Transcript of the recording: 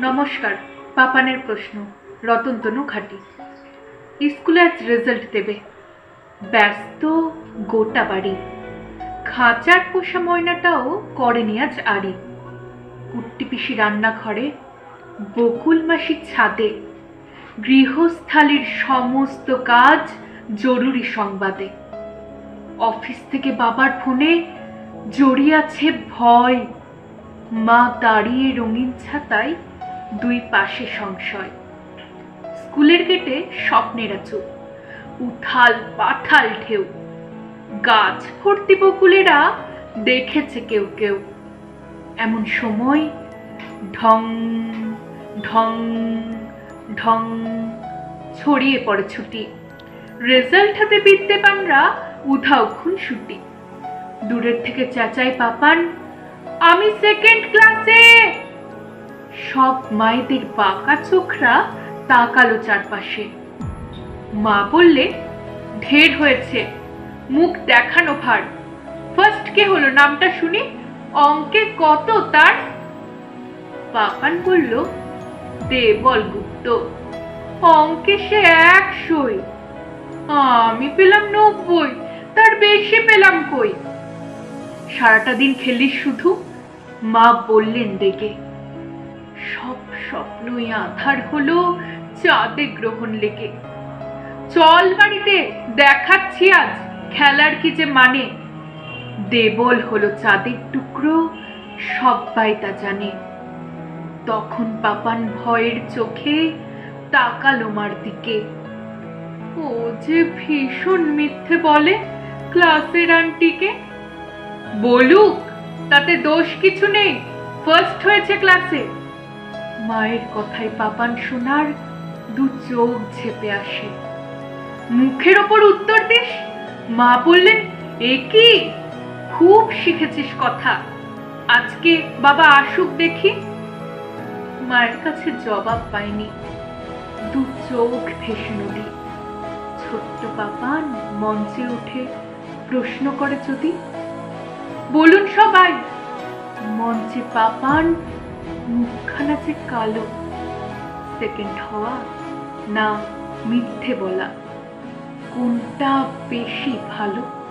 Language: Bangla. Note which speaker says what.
Speaker 1: নমস্কার, পাপানের প্রশ্ন, রতনতনু ঘাটি। স্কুলে আজ রেজাল্ট দেবে। ব্যস্ত গোটা বাড়ি। খাঁচার পোষা ময়নাটাও করেনি আজ আড়ি। কুট্টি পিসি রান্নাঘরে, বকুল মাসির ছাদে। গৃহস্থালির সমস্ত কাজ জরুরি সংবাদে। অফিস থেকে বাবার ফোনে জড়িয়ে আছে ভয়। মা দাঁড়িয়ে রঙিন ছাতায় দুই পাশে সংশয়। স্কুলের গেটে স্বপ্নেরা চুপ উথাল পাথাল ঢেউ। গাছ ভর্তি বকুলেরা দেখেছে কেউ কেউ। এমন সময় ঢং ঢং ঢং ছড়িয়ে পড়ে ছুটি। রেজাল্ট হাতে বিদ্যেপানরা উধাও খুন ছুটি দূরের থেকে চেঁচাই পাপান, আমি সেকেন্ড ক্লাসে সব মায়েদের বাঁকা চোখরা তাকালো চারপাশে। মা বললে, ঢের হয়েছে, মুখ দেখানো ভার। ফার্স্ট কে হলো নামটা শুনি, অঙ্কে কত তার? পাপান বলল দেবল গুপ্ত, অঙ্কে সে একশোই। আমি পেলাম নব্বই, তার বেশি পেলাম কই? সারাটা দিন খেলি শুধু? মা বললেন ডেকে। সব স্বপ্নই আধার হলো চাঁদে গ্রহণ লেগে। চল বাড়িতে, দেখাচ্ছি আজ খেলার কি যে মানে। দেবল হলো চাঁদের টুকরো সবাই তা জানে। তখন পাপান ভয়ের চোখে তাকালো মার দিকে। ও যে ভীষণ মিথ্যে বলে ক্লাসের আন্টিকে। বলুক, তাতে দোষ কিছু নেই। ফার্স্ট হয়েছে ক্লাসে। মায়ের কথায় পাপান শোনার দু চোখ ঝেপে আসে। মুখের ওপর উত্তর দিস? মা বললেন, এ কি? খুব শিখেছিস কথা। আজকে বাবা আসুক দেখি। মায়ের কাছে জবাব পাইনি। দু চোখ ভেসে নদী। ছোট্ট পাপান মঞ্চে উঠে প্রশ্ন করে যদি। বলুন সবাই, মঞ্চে পাপান মুখখানা যে কালো সেকেন্ড হওয়া না মিথ্যে বলা। কোনটা বেশি ভালো?